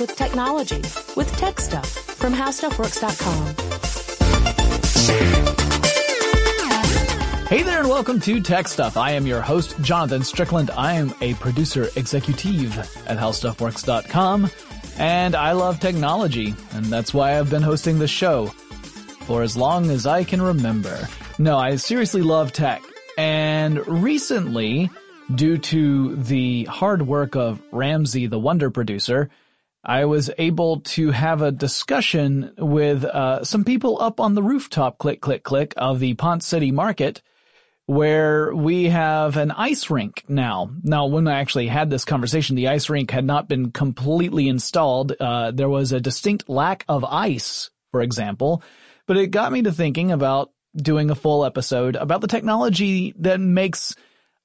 with technology with TechStuff from HowStuffWorks.com. Hey there and welcome to TechStuff. I am your host, Jonathan Strickland. I am a producer executive at HowStuffWorks.com and I love technology and that's why I've been hosting this show for as long as I can remember. No, I seriously love tech and recently due to the hard work of Ramsey, the wonder producer, I was able to have a discussion with uh, some people up on the rooftop, click, click, click, of the Ponce City Market, where we have an ice rink now. Now, when I actually had this conversation, the ice rink had not been completely installed. Uh, there was a distinct lack of ice, for example, but it got me to thinking about doing a full episode about the technology that makes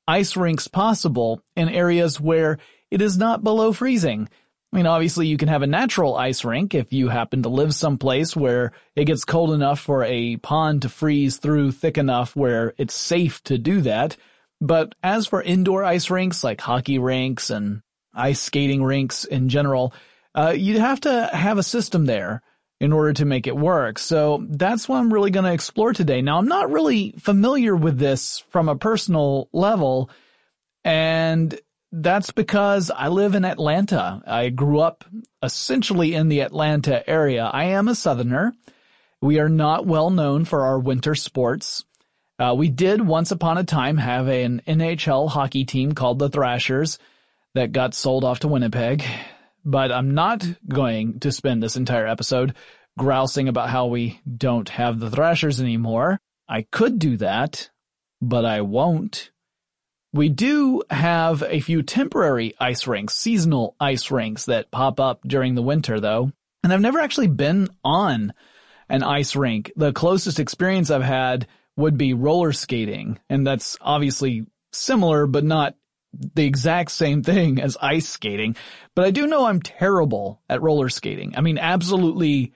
ice rinks possible in areas where it is not below freezing. I mean, obviously you can have a natural ice rink if you happen to live someplace where it gets cold enough for a pond to freeze through thick enough where it's safe to do that. But as for indoor ice rinks like hockey rinks and ice skating rinks in general, uh, you'd have to have a system there in order to make it work. So that's what I'm really going to explore today. Now, I'm not really familiar with this from a personal level, and that's because I live in Atlanta. I grew up essentially in the Atlanta area. I am a Southerner. We are not well known for our winter sports. Uh, we did once upon a time have an NHL hockey team called the Thrashers that got sold off to Winnipeg but I'm not going to spend this entire episode grousing about how we don't have the Thrashers anymore. I could do that, but I won't. We do have a few temporary ice rinks, seasonal ice rinks that pop up during the winter though. And I've never actually been on an ice rink. The closest experience I've had would be roller skating. And that's obviously similar, but not the exact same thing as ice skating, but I do know I'm terrible at roller skating. I mean, absolutely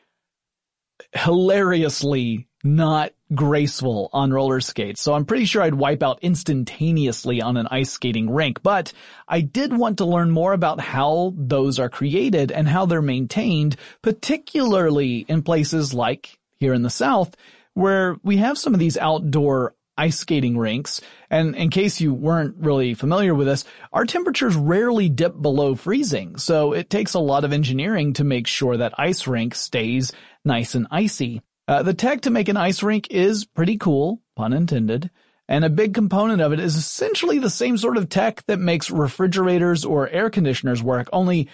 hilariously not graceful on roller skates. So I'm pretty sure I'd wipe out instantaneously on an ice skating rink, but I did want to learn more about how those are created and how they're maintained, particularly in places like here in the South, where we have some of these outdoor ice skating rinks. And in case you weren't really familiar with this, our temperatures rarely dip below freezing. So it takes a lot of engineering to make sure that ice rink stays nice and icy. Uh, the tech to make an ice rink is pretty cool, pun intended. And a big component of it is essentially the same sort of tech that makes refrigerators or air conditioners work, only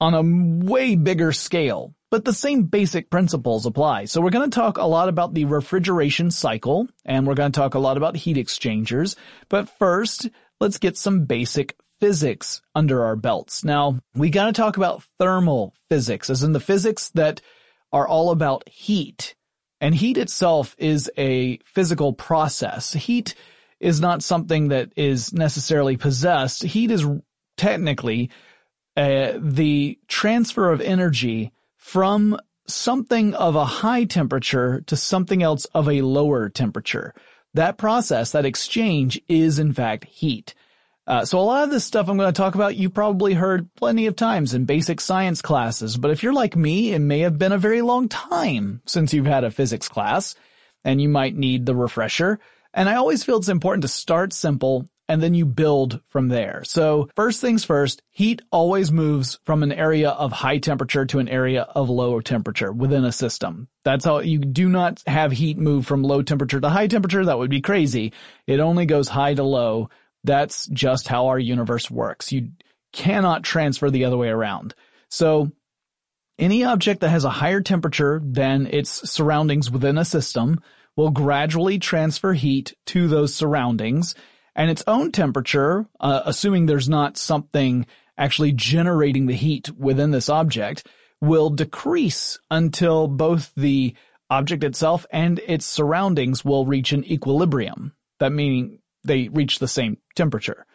on a way bigger scale but the same basic principles apply. So we're going to talk a lot about the refrigeration cycle, and we're going to talk a lot about heat exchangers. But first, let's get some basic physics under our belts. Now, we got to talk about thermal physics, as in the physics that are all about heat. And heat itself is a physical process. Heat is not something that is necessarily possessed. Heat is technically uh, the transfer of energy from something of a high temperature to something else of a lower temperature. That process, that exchange is in fact heat. Uh, so a lot of this stuff I'm going to talk about, you probably heard plenty of times in basic science classes, but if you're like me, it may have been a very long time since you've had a physics class, and you might need the refresher. And I always feel it's important to start simple and then you build from there. So first things first, heat always moves from an area of high temperature to an area of low temperature within a system. That's how you do not have heat move from low temperature to high temperature. That would be crazy. It only goes high to low. That's just how our universe works. You cannot transfer the other way around. So any object that has a higher temperature than its surroundings within a system will gradually transfer heat to those surroundings and its own temperature, uh, assuming there's not something actually generating the heat within this object, will decrease until both the object itself and its surroundings will reach an equilibrium. That meaning they reach the same temperature.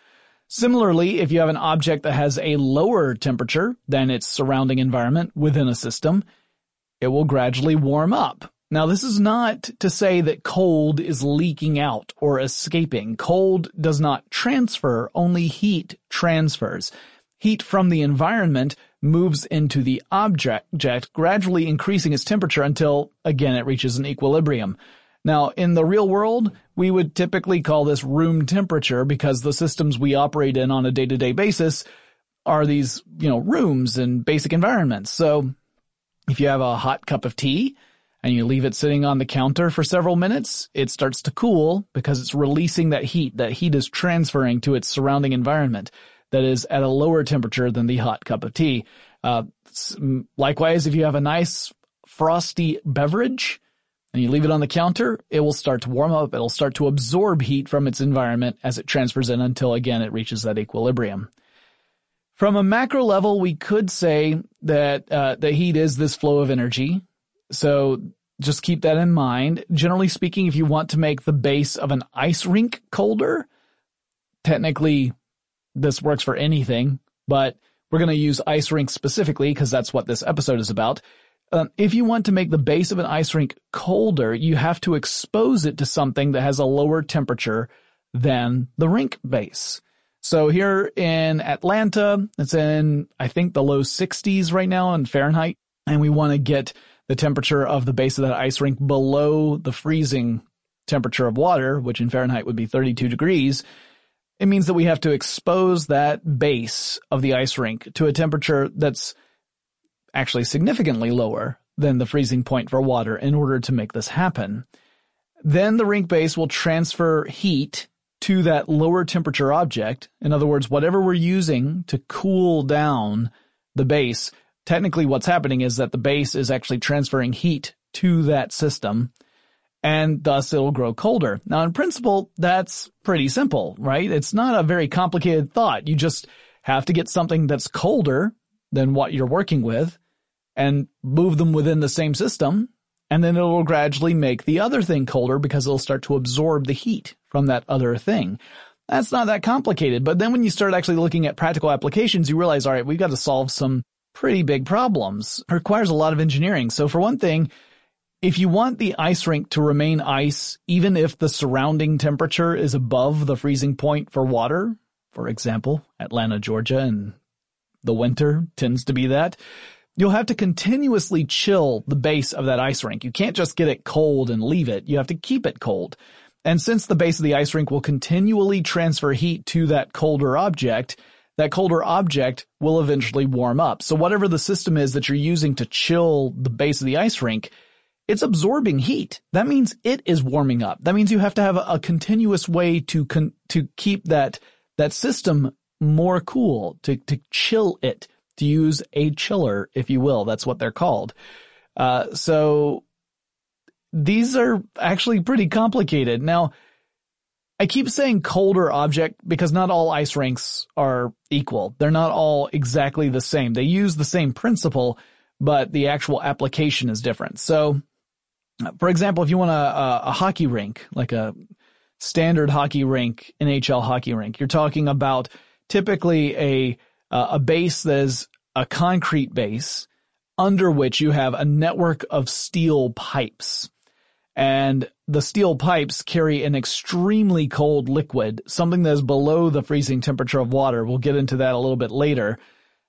Similarly, if you have an object that has a lower temperature than its surrounding environment within a system, it will gradually warm up now this is not to say that cold is leaking out or escaping. Cold does not transfer, only heat transfers. Heat from the environment moves into the object, gradually increasing its temperature until, again, it reaches an equilibrium. Now, in the real world, we would typically call this room temperature because the systems we operate in on a day-to-day basis are these, you know, rooms and basic environments. So if you have a hot cup of tea and you leave it sitting on the counter for several minutes, it starts to cool because it's releasing that heat. That heat is transferring to its surrounding environment that is at a lower temperature than the hot cup of tea. Uh, likewise, if you have a nice frosty beverage and you leave it on the counter, it will start to warm up. It'll start to absorb heat from its environment as it transfers in until again it reaches that equilibrium. From a macro level, we could say that uh, the heat is this flow of energy. So just keep that in mind. Generally speaking, if you want to make the base of an ice rink colder, technically this works for anything, but we're going to use ice rink specifically because that's what this episode is about. Um, if you want to make the base of an ice rink colder, you have to expose it to something that has a lower temperature than the rink base. So here in Atlanta, it's in, I think, the low 60s right now in Fahrenheit, and we want to get the temperature of the base of that ice rink below the freezing temperature of water, which in Fahrenheit would be 32 degrees it means that we have to expose that base of the ice rink to a temperature that's actually significantly lower than the freezing point for water in order to make this happen. Then the rink base will transfer heat to that lower temperature object. In other words, whatever we're using to cool down the base, technically what's happening is that the base is actually transferring heat to that system and thus it'll grow colder. Now in principle, that's pretty simple, right? It's not a very complicated thought. You just have to get something that's colder than what you're working with and move them within the same system. And then it will gradually make the other thing colder because it'll start to absorb the heat from that other thing. That's not that complicated. But then when you start actually looking at practical applications, you realize, all right, we've got to solve some pretty big problems. It requires a lot of engineering. So for one thing, if you want the ice rink to remain ice, even if the surrounding temperature is above the freezing point for water, for example, Atlanta, Georgia in the winter tends to be that, you'll have to continuously chill the base of that ice rink. You can't just get it cold and leave it. You have to keep it cold. And since the base of the ice rink will continually transfer heat to that colder object, that colder object will eventually warm up. So whatever the system is that you're using to chill the base of the ice rink, it's absorbing heat. That means it is warming up. That means you have to have a, continuous way to con- to keep that that system more cool, to to chill it, to use a chiller, if you will. That's what they're called. Uh, so these are actually pretty complicated. Now, I keep saying colder object because not all ice rinks are equal. They're not all exactly the same. They use the same principle, but the actual application is different. So for example, if you want a, a, hockey rink, like a standard hockey rink, NHL hockey rink, you're talking about typically a a base that is a concrete base under which you have a network of steel pipes. And the steel pipes carry an extremely cold liquid, something that is below the freezing temperature of water. We'll get into that a little bit later.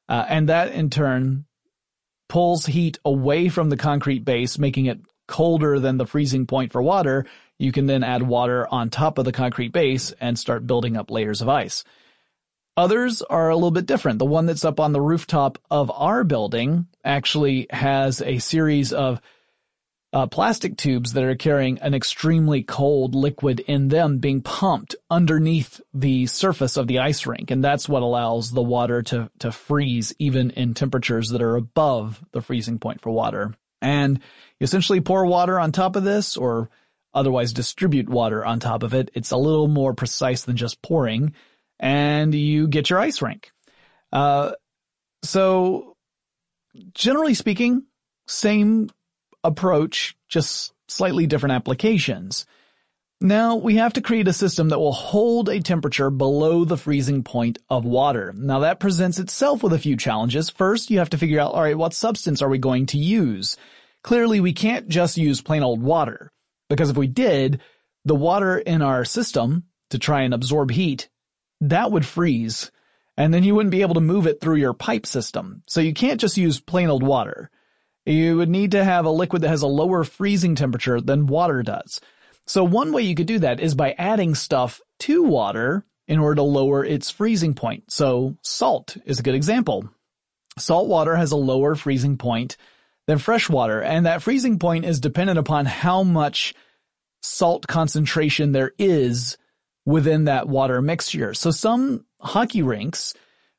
Uh, and that in turn pulls heat away from the concrete base, making it colder than the freezing point for water, you can then add water on top of the concrete base and start building up layers of ice. Others are a little bit different. The one that's up on the rooftop of our building actually has a series of uh, plastic tubes that are carrying an extremely cold liquid in them being pumped underneath the surface of the ice rink. And that's what allows the water to, to freeze even in temperatures that are above the freezing point for water. And you essentially pour water on top of this or otherwise distribute water on top of it. It's a little more precise than just pouring and you get your ice rink. Uh, so generally speaking, same approach, just slightly different applications. Now we have to create a system that will hold a temperature below the freezing point of water. Now that presents itself with a few challenges. First, you have to figure out, alright, what substance are we going to use? Clearly we can't just use plain old water, because if we did, the water in our system to try and absorb heat, that would freeze. And then you wouldn't be able to move it through your pipe system. So you can't just use plain old water. You would need to have a liquid that has a lower freezing temperature than water does. So one way you could do that is by adding stuff to water in order to lower its freezing point. So salt is a good example. Salt water has a lower freezing point than fresh water, and that freezing point is dependent upon how much salt concentration there is within that water mixture. So some hockey rinks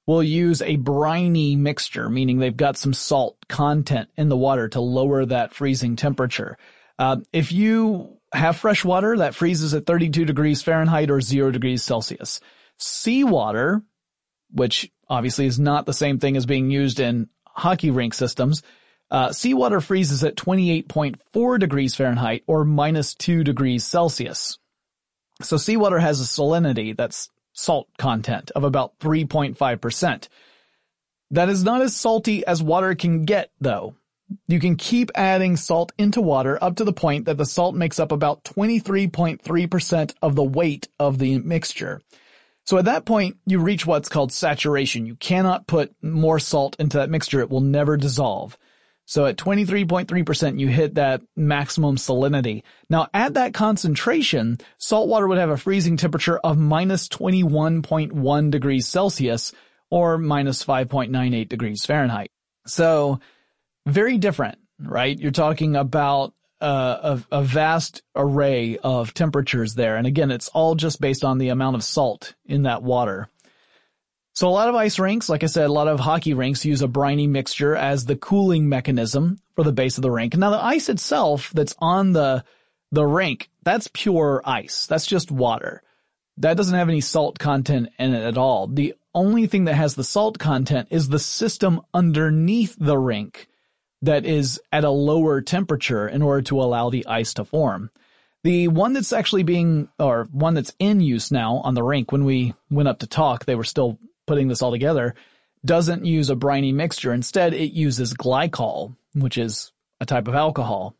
will use a briny mixture, meaning they've got some salt content in the water to lower that freezing temperature. Uh, if you have fresh water that freezes at 32 degrees Fahrenheit or 0 degrees Celsius. Seawater, which obviously is not the same thing as being used in hockey rink systems, uh, seawater freezes at 28.4 degrees Fahrenheit or minus 2 degrees Celsius. So seawater has a salinity, that's salt content, of about 3.5%. That is not as salty as water can get, though. You can keep adding salt into water up to the point that the salt makes up about 23.3% of the weight of the mixture. So at that point, you reach what's called saturation. You cannot put more salt into that mixture. It will never dissolve. So at 23.3%, you hit that maximum salinity. Now at that concentration, salt water would have a freezing temperature of minus 21.1 degrees Celsius or minus 5.98 degrees Fahrenheit. So very different, right? You're talking about uh, a, a, vast array of temperatures there. And again, it's all just based on the amount of salt in that water. So a lot of ice rinks, like I said, a lot of hockey rinks use a briny mixture as the cooling mechanism for the base of the rink. Now the ice itself that's on the, the rink, that's pure ice. That's just water. That doesn't have any salt content in it at all. The only thing that has the salt content is the system underneath the rink that is at a lower temperature in order to allow the ice to form. The one that's actually being, or one that's in use now on the rink, when we went up to talk, they were still putting this all together, doesn't use a briny mixture. Instead, it uses glycol, which is a type of alcohol.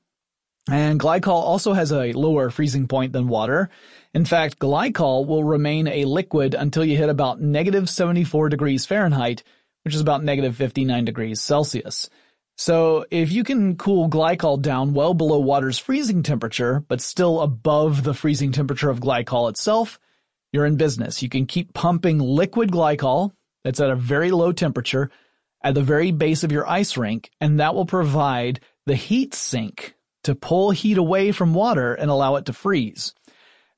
And glycol also has a lower freezing point than water. In fact, glycol will remain a liquid until you hit about negative 74 degrees Fahrenheit, which is about negative 59 degrees Celsius. So if you can cool glycol down well below water's freezing temperature, but still above the freezing temperature of glycol itself, you're in business. You can keep pumping liquid glycol that's at a very low temperature at the very base of your ice rink, and that will provide the heat sink to pull heat away from water and allow it to freeze.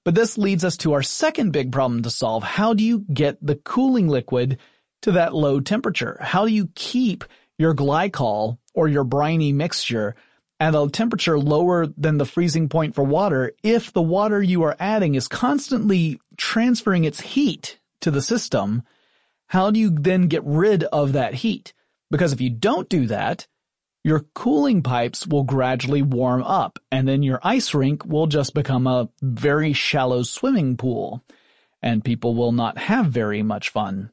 But this leads us to our second big problem to solve. How do you get the cooling liquid to that low temperature? How do you keep your glycol or your briny mixture at a temperature lower than the freezing point for water if the water you are adding is constantly transferring its heat to the system, how do you then get rid of that heat? Because if you don't do that, your cooling pipes will gradually warm up and then your ice rink will just become a very shallow swimming pool and people will not have very much fun.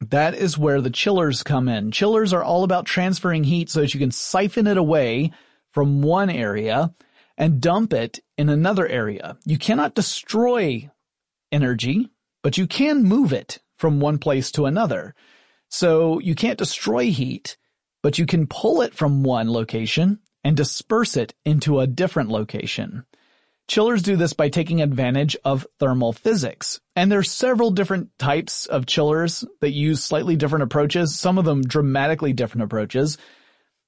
That is where the chillers come in. Chillers are all about transferring heat so that you can siphon it away from one area and dump it in another area. You cannot destroy energy, but you can move it from one place to another. So you can't destroy heat, but you can pull it from one location and disperse it into a different location. Chillers do this by taking advantage of thermal physics. And there's several different types of chillers that use slightly different approaches, some of them dramatically different approaches,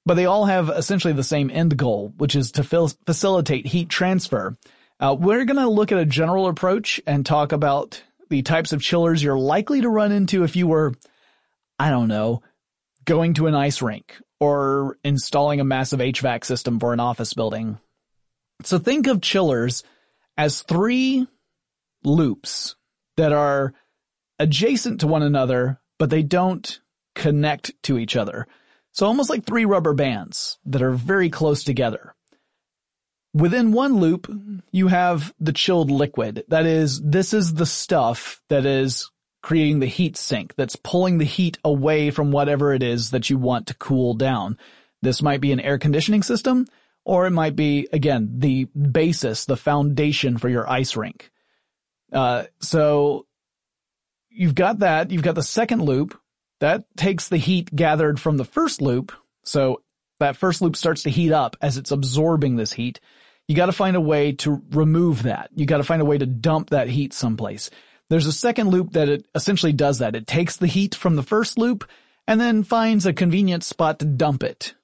but they all have essentially the same end goal, which is to facilitate heat transfer. Uh, we're going to look at a general approach and talk about the types of chillers you're likely to run into if you were, I don't know, going to an ice rink or installing a massive HVAC system for an office building so think of chillers as three loops that are adjacent to one another, but they don't connect to each other. So almost like three rubber bands that are very close together. Within one loop, you have the chilled liquid. That is, this is the stuff that is creating the heat sink that's pulling the heat away from whatever it is that you want to cool down. This might be an air conditioning system or it might be, again, the basis, the foundation for your ice rink. Uh, so you've got that. You've got the second loop that takes the heat gathered from the first loop. So that first loop starts to heat up as it's absorbing this heat. You got to find a way to remove that. You got to find a way to dump that heat someplace. There's a second loop that it essentially does that. It takes the heat from the first loop and then finds a convenient spot to dump it.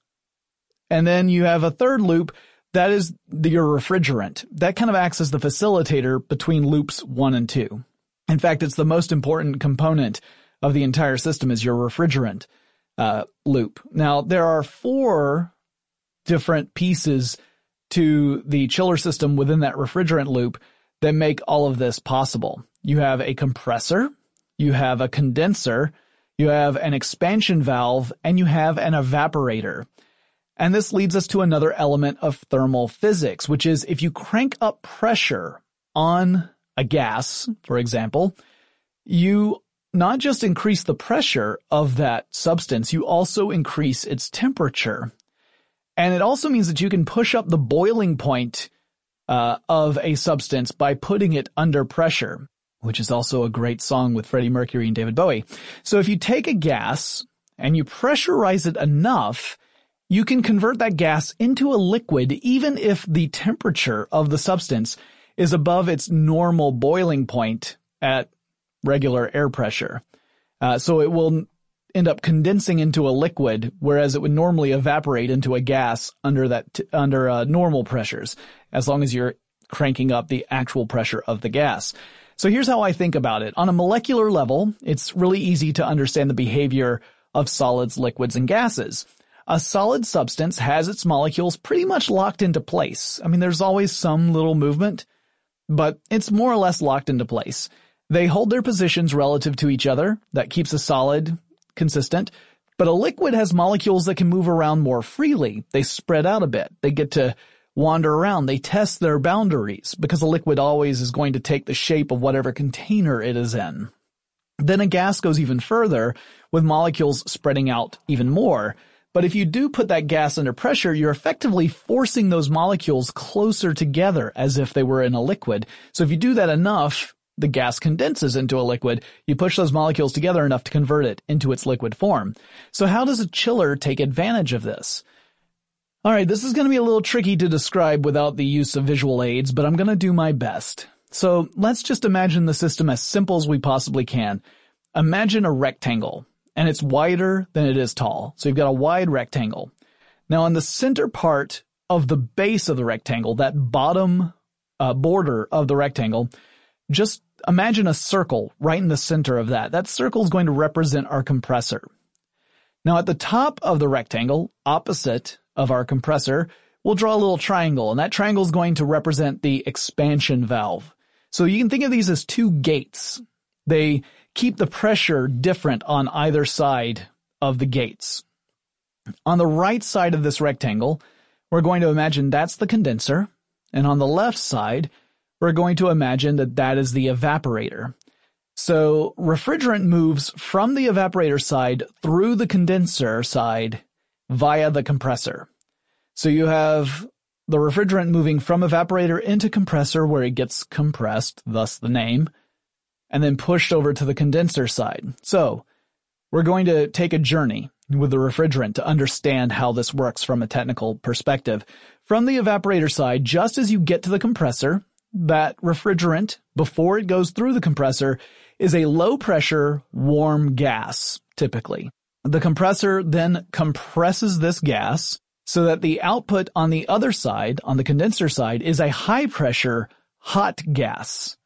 And then you have a third loop that is the, your refrigerant. That kind of acts as the facilitator between loops one and two. In fact, it's the most important component of the entire system is your refrigerant uh, loop. Now, there are four different pieces to the chiller system within that refrigerant loop that make all of this possible. You have a compressor, you have a condenser, you have an expansion valve, and you have an evaporator. And this leads us to another element of thermal physics, which is if you crank up pressure on a gas, for example, you not just increase the pressure of that substance, you also increase its temperature. And it also means that you can push up the boiling point uh, of a substance by putting it under pressure, which is also a great song with Freddie Mercury and David Bowie. So if you take a gas and you pressurize it enough, you can convert that gas into a liquid even if the temperature of the substance is above its normal boiling point at regular air pressure. Uh, so it will end up condensing into a liquid, whereas it would normally evaporate into a gas under that t- under uh, normal pressures, as long as you're cranking up the actual pressure of the gas. So here's how I think about it. On a molecular level, it's really easy to understand the behavior of solids, liquids, and gases. A solid substance has its molecules pretty much locked into place. I mean, there's always some little movement, but it's more or less locked into place. They hold their positions relative to each other. That keeps a solid consistent. But a liquid has molecules that can move around more freely. They spread out a bit. They get to wander around. They test their boundaries because a liquid always is going to take the shape of whatever container it is in. Then a gas goes even further with molecules spreading out even more. But if you do put that gas under pressure, you're effectively forcing those molecules closer together as if they were in a liquid. So if you do that enough, the gas condenses into a liquid, you push those molecules together enough to convert it into its liquid form. So how does a chiller take advantage of this? Alright, this is going to be a little tricky to describe without the use of visual aids, but I'm going to do my best. So let's just imagine the system as simple as we possibly can. Imagine a rectangle, and it's wider than it is tall. So you've got a wide rectangle. Now on the center part of the base of the rectangle, that bottom uh, border of the rectangle, just imagine a circle right in the center of that. That circle is going to represent our compressor. Now at the top of the rectangle, opposite of our compressor, we'll draw a little triangle, and that triangle is going to represent the expansion valve. So you can think of these as two gates. They keep the pressure different on either side of the gates. On the right side of this rectangle, we're going to imagine that's the condenser, and on the left side, we're going to imagine that that is the evaporator. So refrigerant moves from the evaporator side through the condenser side via the compressor. So you have the refrigerant moving from evaporator into compressor where it gets compressed, thus the name, and then pushed over to the condenser side. So we're going to take a journey with the refrigerant to understand how this works from a technical perspective. From the evaporator side, just as you get to the compressor, that refrigerant, before it goes through the compressor, is a low pressure warm gas, typically. The compressor then compresses this gas so that the output on the other side, on the condenser side, is a high pressure hot gas.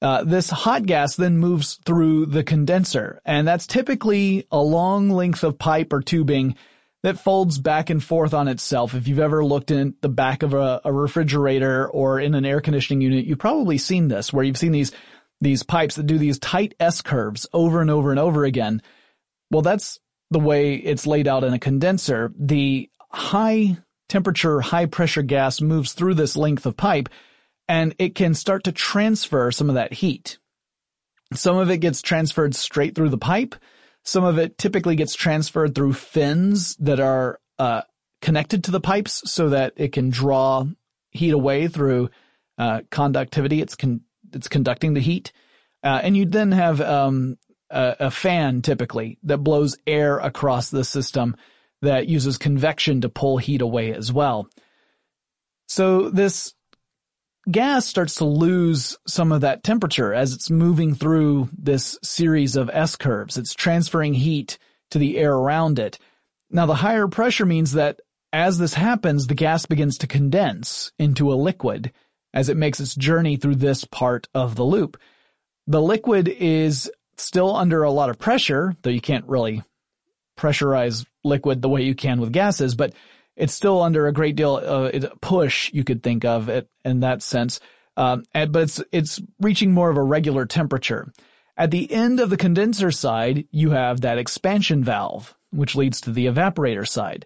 Uh, this hot gas then moves through the condenser, and that's typically a long length of pipe or tubing that folds back and forth on itself. If you've ever looked in the back of a, a, refrigerator or in an air conditioning unit, you've probably seen this where you've seen these, these pipes that do these tight S curves over and over and over again. Well, that's the way it's laid out in a condenser. The high temperature, high pressure gas moves through this length of pipe and it can start to transfer some of that heat. Some of it gets transferred straight through the pipe. Some of it typically gets transferred through fins that are uh, connected to the pipes so that it can draw heat away through uh, conductivity. It's con- it's conducting the heat. Uh, and you'd then have um, a, a fan typically that blows air across the system that uses convection to pull heat away as well. So this gas starts to lose some of that temperature as it's moving through this series of S curves. It's transferring heat to the air around it. Now the higher pressure means that as this happens, the gas begins to condense into a liquid as it makes its journey through this part of the loop. The liquid is still under a lot of pressure, though you can't really pressurize liquid the way you can with gases, but it's still under a great deal of uh, push, you could think of it in that sense. Um, and, but it's, it's reaching more of a regular temperature. At the end of the condenser side, you have that expansion valve, which leads to the evaporator side.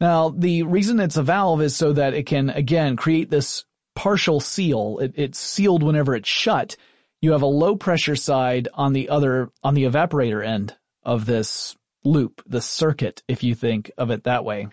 Now, the reason it's a valve is so that it can, again, create this partial seal. It, it's sealed whenever it's shut. You have a low pressure side on the other, on the evaporator end of this loop, the circuit, if you think of it that way.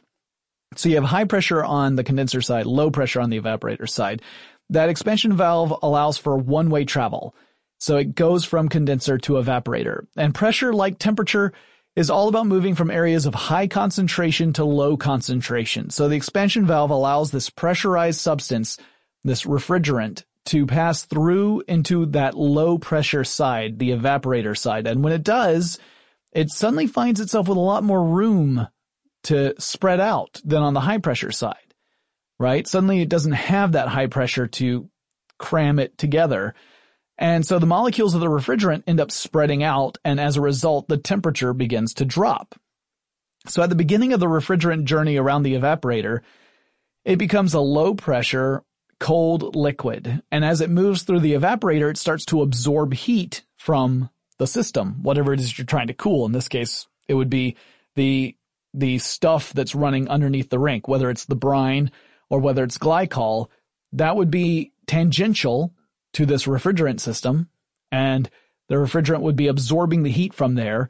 So you have high pressure on the condenser side, low pressure on the evaporator side. That expansion valve allows for one-way travel. So it goes from condenser to evaporator. And pressure, like temperature, is all about moving from areas of high concentration to low concentration. So the expansion valve allows this pressurized substance, this refrigerant, to pass through into that low pressure side, the evaporator side. And when it does, it suddenly finds itself with a lot more room to spread out than on the high pressure side, right? Suddenly it doesn't have that high pressure to cram it together. And so the molecules of the refrigerant end up spreading out and as a result, the temperature begins to drop. So at the beginning of the refrigerant journey around the evaporator, it becomes a low pressure, cold liquid. And as it moves through the evaporator, it starts to absorb heat from the system, whatever it is you're trying to cool. In this case, it would be the, the stuff that's running underneath the rink, whether it's the brine or whether it's glycol, that would be tangential to this refrigerant system and the refrigerant would be absorbing the heat from there.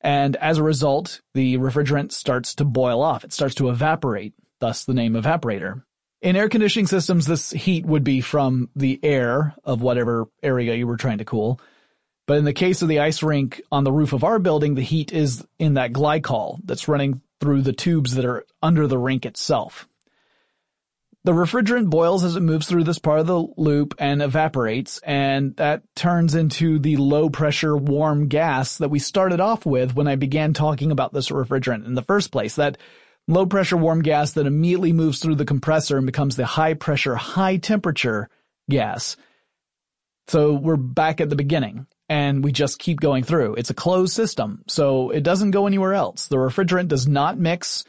And as a result, the refrigerant starts to boil off. It starts to evaporate, thus the name evaporator. In air conditioning systems, this heat would be from the air of whatever area you were trying to cool. But in the case of the ice rink on the roof of our building, the heat is in that glycol that's running through the tubes that are under the rink itself. The refrigerant boils as it moves through this part of the loop and evaporates, and that turns into the low pressure warm gas that we started off with when I began talking about this refrigerant in the first place. That low pressure warm gas that immediately moves through the compressor and becomes the high pressure, high temperature gas. So we're back at the beginning and we just keep going through. It's a closed system, so it doesn't go anywhere else. The refrigerant does not mix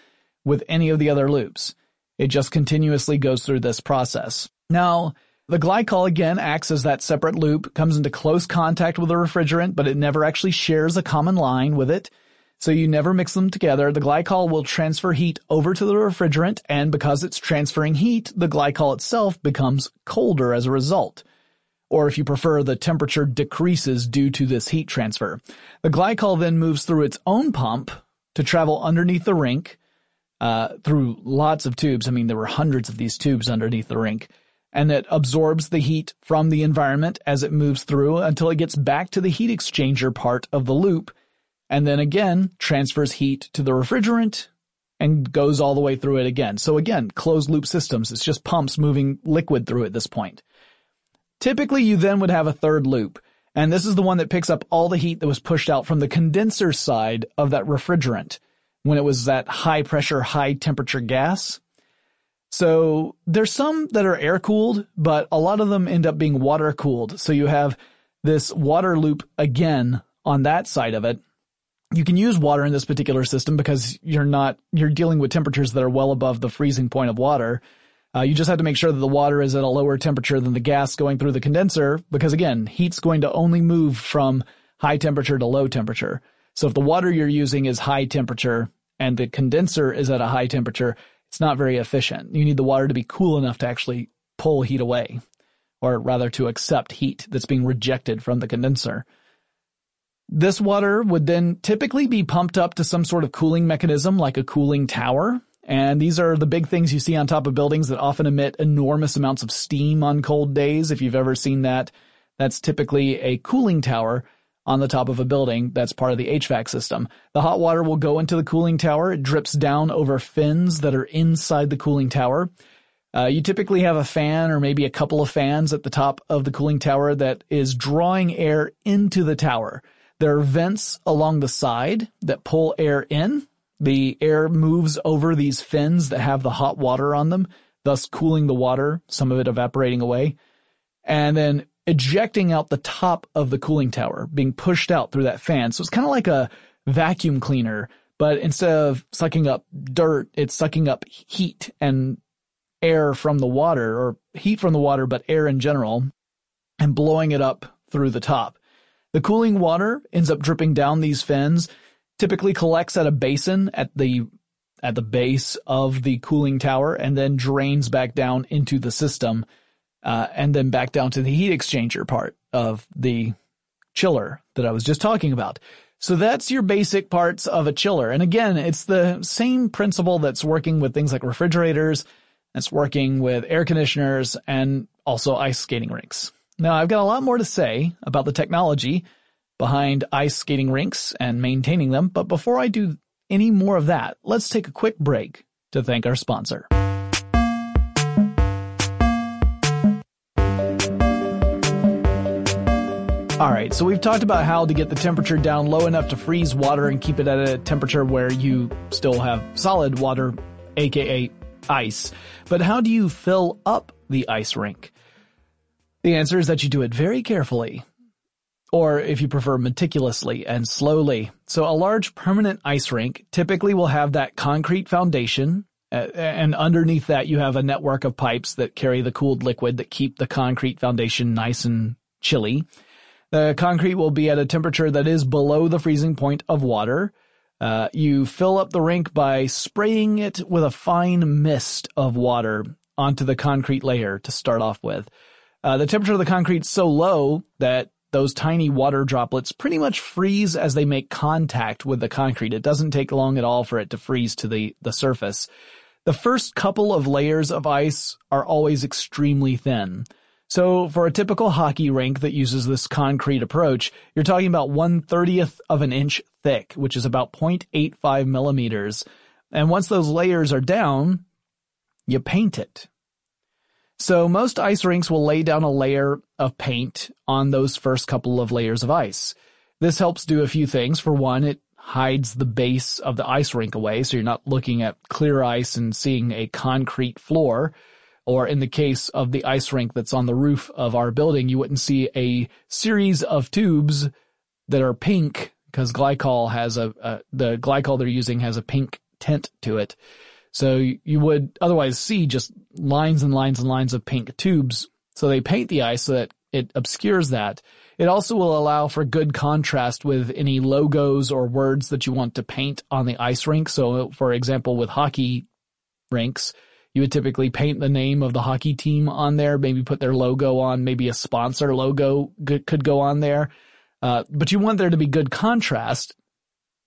with any of the other loops. It just continuously goes through this process. Now, the glycol again acts as that separate loop, comes into close contact with the refrigerant, but it never actually shares a common line with it. So you never mix them together. The glycol will transfer heat over to the refrigerant, and because it's transferring heat, the glycol itself becomes colder as a result or if you prefer, the temperature decreases due to this heat transfer. The glycol then moves through its own pump to travel underneath the rink, uh, through lots of tubes. I mean, there were hundreds of these tubes underneath the rink. And it absorbs the heat from the environment as it moves through until it gets back to the heat exchanger part of the loop. And then again, transfers heat to the refrigerant and goes all the way through it again. So again, closed loop systems. It's just pumps moving liquid through at this point. Typically you then would have a third loop, and this is the one that picks up all the heat that was pushed out from the condenser side of that refrigerant when it was that high pressure, high temperature gas. So there's some that are air cooled, but a lot of them end up being water cooled. So you have this water loop again on that side of it. You can use water in this particular system because you're not, you're dealing with temperatures that are well above the freezing point of water. Uh, you just have to make sure that the water is at a lower temperature than the gas going through the condenser because again, heat's going to only move from high temperature to low temperature. So if the water you're using is high temperature and the condenser is at a high temperature, it's not very efficient. You need the water to be cool enough to actually pull heat away or rather to accept heat that's being rejected from the condenser. This water would then typically be pumped up to some sort of cooling mechanism like a cooling tower and these are the big things you see on top of buildings that often emit enormous amounts of steam on cold days. If you've ever seen that, That's typically a cooling tower on the top of a building that's part of the HVAC system. The hot water will go into the cooling tower. It drips down over fins that are inside the cooling tower. Uh, you typically have a fan or maybe a couple of fans at the top of the cooling tower that is drawing air into the tower. There are vents along the side that pull air in. The air moves over these fins that have the hot water on them, thus cooling the water, some of it evaporating away. And then ejecting out the top of the cooling tower, being pushed out through that fan. So it's kind of like a vacuum cleaner, but instead of sucking up dirt, it's sucking up heat and air from the water or heat from the water, but air in general and blowing it up through the top. The cooling water ends up dripping down these fins, typically collects at a basin at the at the base of the cooling tower and then drains back down into the system uh, and then back down to the heat exchanger part of the chiller that I was just talking about. So that's your basic parts of a chiller. And again, it's the same principle that's working with things like refrigerators, that's working with air conditioners and also ice skating rinks. Now I've got a lot more to say about the technology behind ice skating rinks and maintaining them, but before I do any more of that, let's take a quick break to thank our sponsor. Alright, so we've talked about how to get the temperature down low enough to freeze water and keep it at a temperature where you still have solid water, aka ice. But how do you fill up the ice rink? The answer is that you do it very carefully. Or if you prefer meticulously and slowly. So a large permanent ice rink typically will have that concrete foundation and underneath that you have a network of pipes that carry the cooled liquid that keep the concrete foundation nice and chilly. The concrete will be at a temperature that is below the freezing point of water. Uh, you fill up the rink by spraying it with a fine mist of water onto the concrete layer to start off with. Uh, the temperature of the concrete is so low that those tiny water droplets pretty much freeze as they make contact with the concrete. It doesn't take long at all for it to freeze to the, the surface. The first couple of layers of ice are always extremely thin. So for a typical hockey rink that uses this concrete approach, you're talking about one thirtieth of an inch thick, which is about 0.85 millimeters. And once those layers are down, you paint it. So most ice rinks will lay down a layer of paint on those first couple of layers of ice. This helps do a few things. For one, it hides the base of the ice rink away, so you're not looking at clear ice and seeing a concrete floor or in the case of the ice rink that's on the roof of our building, you wouldn't see a series of tubes that are pink because glycol has a, uh, the glycol they're using has a pink tint to it. So you would otherwise see just lines and lines and lines of pink tubes. So they paint the ice so that it obscures that. It also will allow for good contrast with any logos or words that you want to paint on the ice rink. So for example, with hockey rinks, you would typically paint the name of the hockey team on there, maybe put their logo on, maybe a sponsor logo could go on there. Uh, but you want there to be good contrast.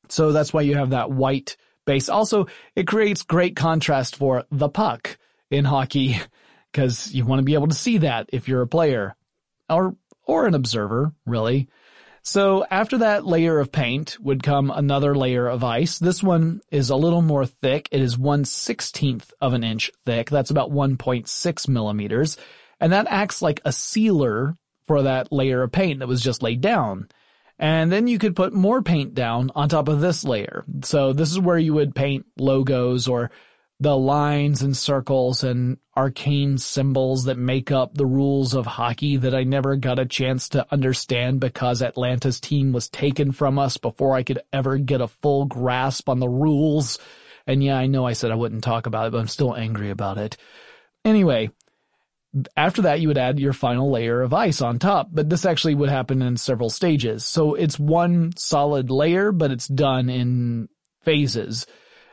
So that's why you have that white base. Also, it creates great contrast for the puck in hockey because you want to be able to see that if you're a player or, or an observer, really. So after that layer of paint would come another layer of ice. This one is a little more thick. It is 1 16th of an inch thick. That's about 1.6 millimeters. And that acts like a sealer for that layer of paint that was just laid down. And then you could put more paint down on top of this layer. So this is where you would paint logos or the lines and circles and arcane symbols that make up the rules of hockey that I never got a chance to understand because Atlanta's team was taken from us before I could ever get a full grasp on the rules. And yeah, I know I said I wouldn't talk about it, but I'm still angry about it. Anyway, after that you would add your final layer of ice on top, but this actually would happen in several stages. So it's one solid layer, but it's done in phases.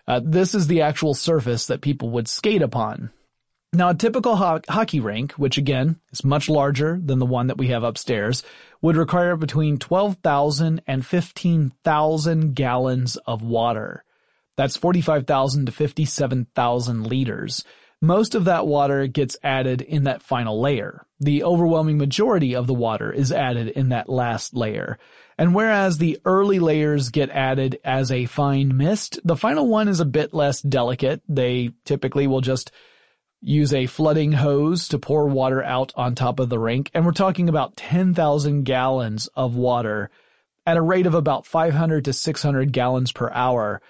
Uh, this is the actual surface that people would skate upon. Now, a typical ho- hockey rink, which again is much larger than the one that we have upstairs, would require between 12,000 and 15,000 gallons of water. That's 45,000 to 57,000 liters. Most of that water gets added in that final layer. The overwhelming majority of the water is added in that last layer. And whereas the early layers get added as a fine mist, the final one is a bit less delicate. They typically will just use a flooding hose to pour water out on top of the rink. And we're talking about 10,000 gallons of water at a rate of about 500 to 600 gallons per hour,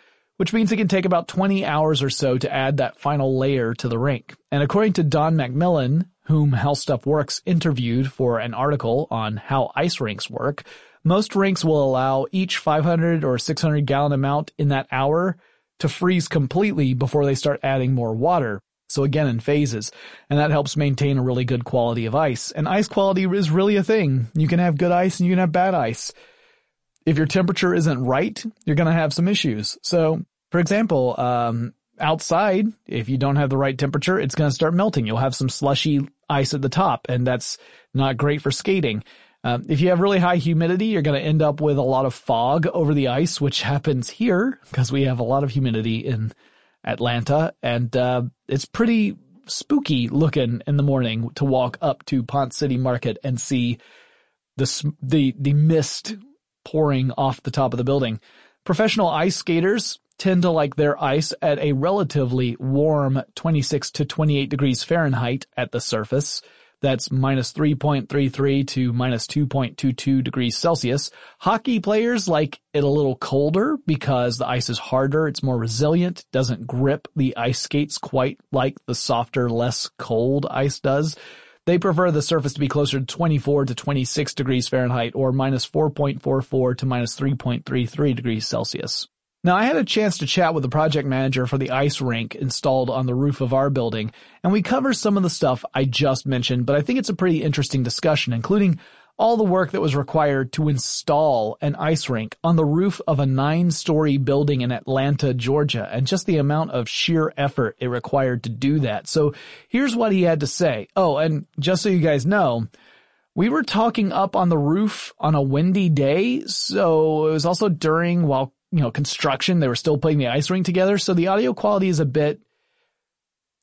which means it can take about 20 hours or so to add that final layer to the rink. And according to Don McMillan, whom How Stuff Works interviewed for an article on how ice rinks work, most rinks will allow each 500 or 600 gallon amount in that hour to freeze completely before they start adding more water. So again, in phases. And that helps maintain a really good quality of ice. And ice quality is really a thing. You can have good ice and you can have bad ice. If your temperature isn't right, you're going to have some issues. So, for example, um, outside, if you don't have the right temperature, it's going to start melting. You'll have some slushy ice at the top, and that's not great for skating. Um, if you have really high humidity, you're going to end up with a lot of fog over the ice, which happens here because we have a lot of humidity in Atlanta, and uh, it's pretty spooky looking in the morning to walk up to Ponce City Market and see the the the mist pouring off the top of the building. Professional ice skaters tend to like their ice at a relatively warm 26 to 28 degrees Fahrenheit at the surface. That's minus 3.33 to minus 2.22 degrees Celsius. Hockey players like it a little colder because the ice is harder, it's more resilient, doesn't grip the ice skates quite like the softer, less cold ice does. They prefer the surface to be closer to 24 to 26 degrees Fahrenheit or minus 4.44 to minus 3.33 degrees Celsius. Now I had a chance to chat with the project manager for the ice rink installed on the roof of our building, and we cover some of the stuff I just mentioned, but I think it's a pretty interesting discussion, including all the work that was required to install an ice rink on the roof of a nine-story building in Atlanta, Georgia, and just the amount of sheer effort it required to do that. So here's what he had to say. Oh, and just so you guys know, we were talking up on the roof on a windy day, so it was also during while you know, construction. They were still putting the ice rink together. So the audio quality is a bit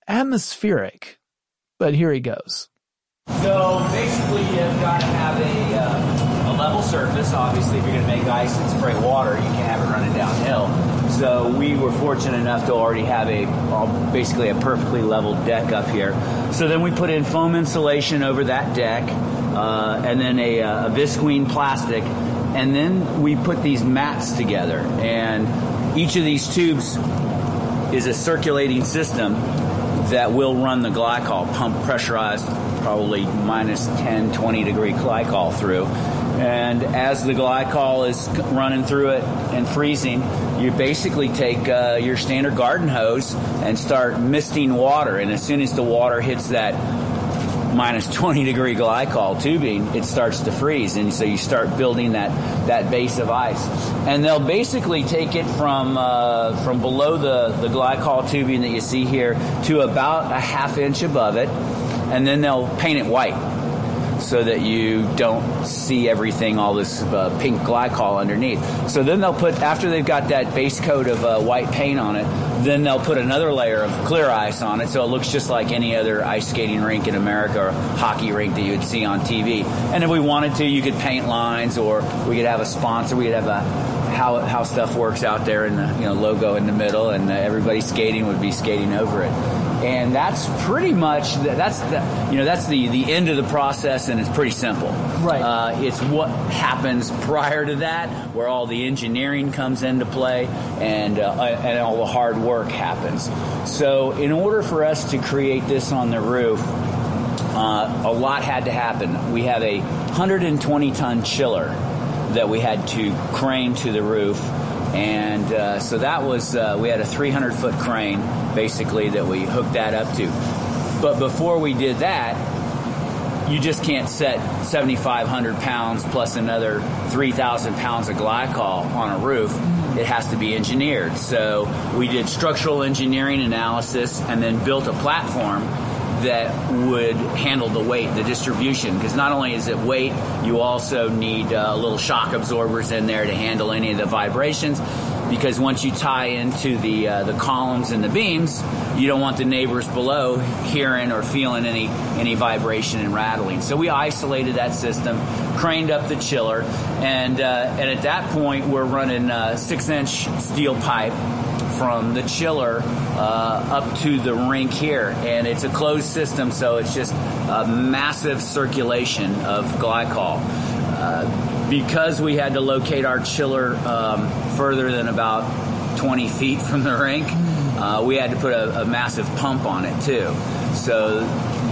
atmospheric, but here he goes. So basically you've got to have a, uh, a level surface. Obviously if you're going to make ice and spray water, you can't have it running downhill. So we were fortunate enough to already have a basically a perfectly leveled deck up here. So then we put in foam insulation over that deck, uh, and then a, uh, a visqueen plastic and then we put these mats together, and each of these tubes is a circulating system that will run the glycol, pump pressurized, probably minus 10, 20 degree glycol through. And as the glycol is running through it and freezing, you basically take uh, your standard garden hose and start misting water. And as soon as the water hits that minus 20 degree glycol tubing, it starts to freeze. And so you start building that, that base of ice. And they'll basically take it from, uh, from below the, the glycol tubing that you see here to about a half inch above it. And then they'll paint it white so that you don't see everything, all this uh, pink glycol underneath. So then they'll put, after they've got that base coat of uh, white paint on it, then they'll put another layer of clear ice on it so it looks just like any other ice skating rink in America or hockey rink that you would see on TV. And if we wanted to, you could paint lines or we could have a sponsor, we could have a how, how stuff works out there in the you know logo in the middle and uh, everybody skating would be skating over it and that's pretty much that's the, you know that's the the end of the process and it's pretty simple. Right. Uh, it's what happens prior to that where all the engineering comes into play and uh, and all the hard work happens. So in order for us to create this on the roof uh, a lot had to happen. We have a 120 ton chiller that we had to crane to the roof and uh, so that was, uh, we had a 300 foot crane basically that we hooked that up to. But before we did that, you just can't set 7,500 pounds plus another 3,000 pounds of glycol on a roof. It has to be engineered. So we did structural engineering analysis and then built a platform that would handle the weight, the distribution. Because not only is it weight, you also need uh, little shock absorbers in there to handle any of the vibrations. because once you tie into the uh, the columns and the beams, you don't want the neighbors below hearing or feeling any any vibration and rattling. So we isolated that system, craned up the chiller, and uh, and at that point we're running uh, six inch steel pipe from the chiller uh, up to the rink here, and it's a closed system, so it's just a massive circulation of glycol. Uh, because we had to locate our chiller um, further than about 20 feet from the rink, uh, we had to put a, a, massive pump on it too. So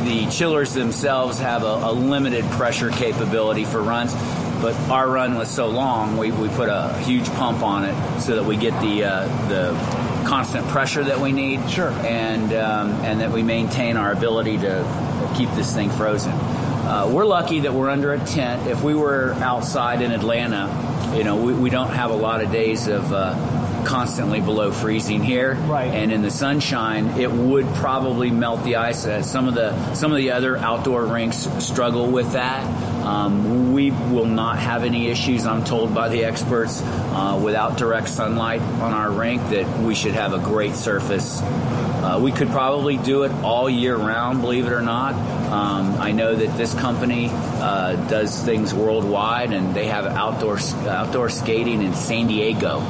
the chillers themselves have a, a limited pressure capability for runs but our run was so long, we, we put a huge pump on it so that we get the uh, the constant pressure that we need. Sure. And um, and that we maintain our ability to keep this thing frozen. Uh, we're lucky that we're under a tent. If we were outside in Atlanta, you know, we, we don't have a lot of days of uh, constantly below freezing here. Right. And in the sunshine, it would probably melt the ice. Uh, some of the some of the other outdoor rinks struggle with that. Um, we will not have any issues. I'm told by the experts uh, without direct sunlight on our rink that we should have a great surface. Uh, we could probably do it all year round, believe it or not. Um, I know that this company uh, does things worldwide, and they have outdoor outdoor skating in San Diego.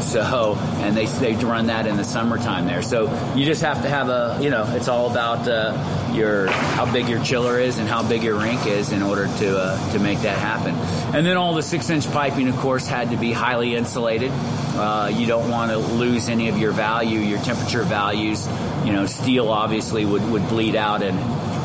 So, and they they run that in the summertime there. So you just have to have a, you know, it's all about uh, your how big your chiller is and how big your rink is in order to uh, to make that happen. And then all the six inch piping, of course, had to be highly insulated. Uh, you don't want to lose any of your value, your temperature values. You know, steel obviously would would bleed out and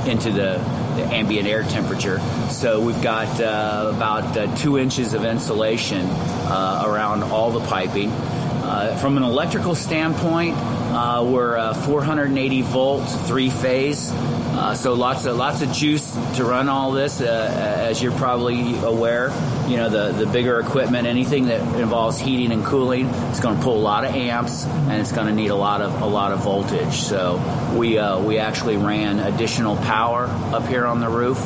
into the, the, ambient air temperature. So we've got uh, about uh, two inches of insulation uh, around all the piping. Uh, from an electrical standpoint, uh, we're uh, 480 volt, three phase. Uh, so lots of lots of juice to run all this. Uh, as you're probably aware, you know the the bigger equipment, anything that involves heating and cooling, it's going to pull a lot of amps and it's going to need a lot of a lot of voltage. So we uh, we actually ran additional power up here on the roof.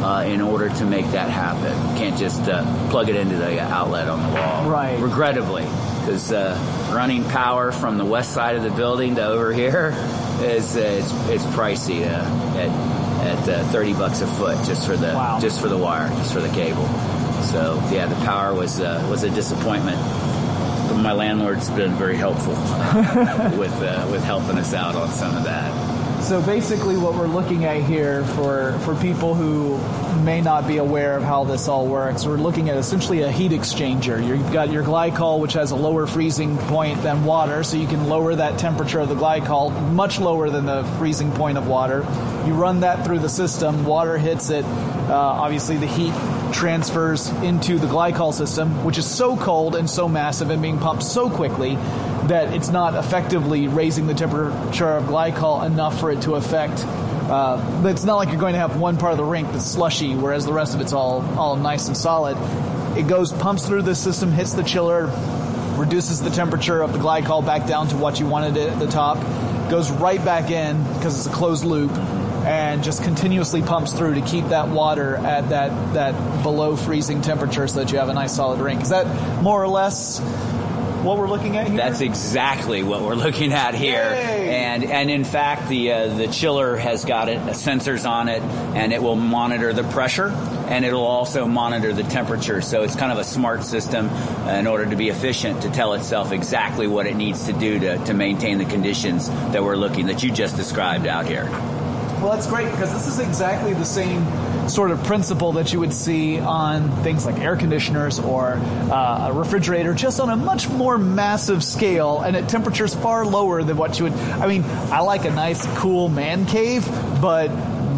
Uh, in order to make that happen, can't just uh, plug it into the outlet on the wall. Right. Regrettably, because uh, running power from the west side of the building to over here is it's it's pricey at at 30 bucks a foot just for the wow. just for the wire, just for the cable. So yeah, the power was uh, was a disappointment. But my landlord's been very helpful with uh, with helping us out on some of that. So basically, what we're looking at here for for people who may not be aware of how this all works, we're looking at essentially a heat exchanger. You've got your glycol, which has a lower freezing point than water, so you can lower that temperature of the glycol much lower than the freezing point of water. You run that through the system, water hits it. Uh, obviously, the heat transfers into the glycol system, which is so cold and so massive and being pumped so quickly that it's not effectively raising the temperature of glycol enough for it to affect. Uh, it's not like you're going to have one part of the rink that's slushy, whereas the rest of it's all all nice and solid. It goes pumps through the system, hits the chiller, reduces the temperature of the glycol back down to what you wanted it at the top, goes right back in because it's a closed loop, and just continuously pumps through to keep that water at that that below freezing temperature so that you have a nice solid rink. Is that more or less what we're looking at here? That's exactly what we're looking at here. Yay. And and in fact, the uh, the chiller has got it uh, sensors on it, and it will monitor the pressure, and it'll also monitor the temperature. So it's kind of a smart system uh, in order to be efficient to tell itself exactly what it needs to do to, to maintain the conditions that we're looking that you just described out here. Well, that's great because this is exactly the same sort of principle that you would see on things like air conditioners or uh, a refrigerator, just on a much more massive scale and at temperatures far lower than what you would. I mean, I like a nice, cool man cave, but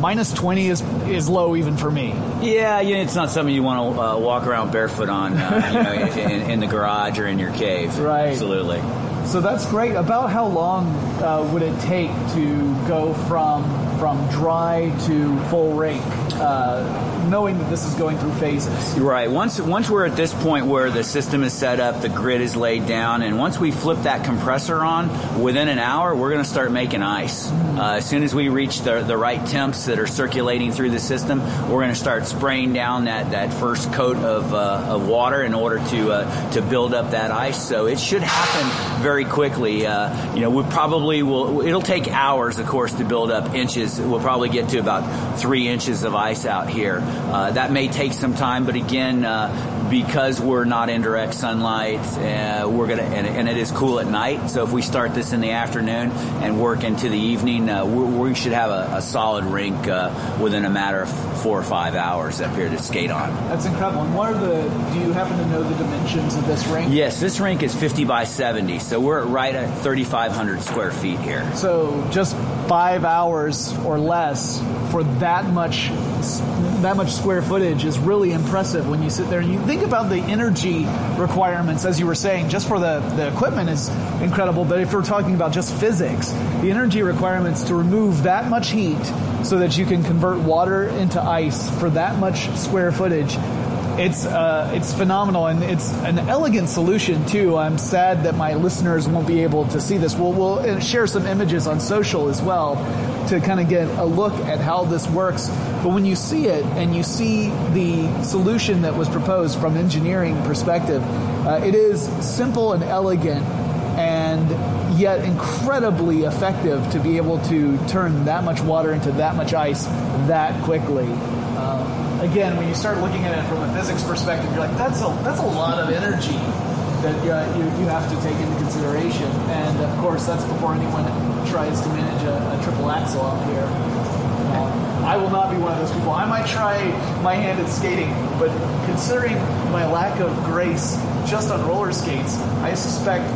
minus 20 is is low even for me. Yeah, yeah it's not something you want to uh, walk around barefoot on, uh, you know, in, in, the garage or in your cave. Right. Absolutely. So that's great. About how long uh, would it take to go from from dry to full rake? Uh, knowing that this is going through phases. Right. Once once we're at this point where the system is set up, the grid is laid down, and once we flip that compressor on, within an hour, we're going to start making ice. Uh, as soon as we reach the, the right temps that are circulating through the system, we're going to start spraying down that, that first coat of, uh, of water in order to uh, to build up that ice. So it should happen very quickly. Uh, you know, we probably will. It'll take hours, of course, to build up inches. We'll probably get to about three inches of ice out here. Uh, that may take some time, but again, uh, because we're not in direct sunlight, uh, we're gonna and, and, it is cool at night. So if we start this in the afternoon and work into the evening, uh, we, we, should have a, a solid rink uh, within a matter of four or five hours up here to skate on. That's incredible. And what are the? Do you happen to know the dimensions of this rink? Yes, this rink is 50 by 70, so we're right at 3,500 square feet here. So just five hours or less for that much that much square footage is really impressive when you sit there and you think about the energy requirements as you were saying just for the, the equipment is incredible but if we're talking about just physics the energy requirements to remove that much heat so that you can convert water into ice for that much square footage it's uh, it's phenomenal and it's an elegant solution too. I'm sad that my listeners won't be able to see this. We'll we'll uh, share some images on social as well to kind of get a look at how this works. But when you see it and you see the solution that was proposed from engineering perspective, uh, it is simple and elegant and yet incredibly effective to be able to turn that much water into that much ice that quickly. Uh, again, when you start looking at it from a physics perspective, you're like, that's a that's a lot of energy that uh, you, you have to take into consideration. And of course, that's before anyone tries to manage a, a triple axel out here. Uh, I will not be one of those people. I might try my hand at skating, but considering my lack of grace just on roller skates, I suspect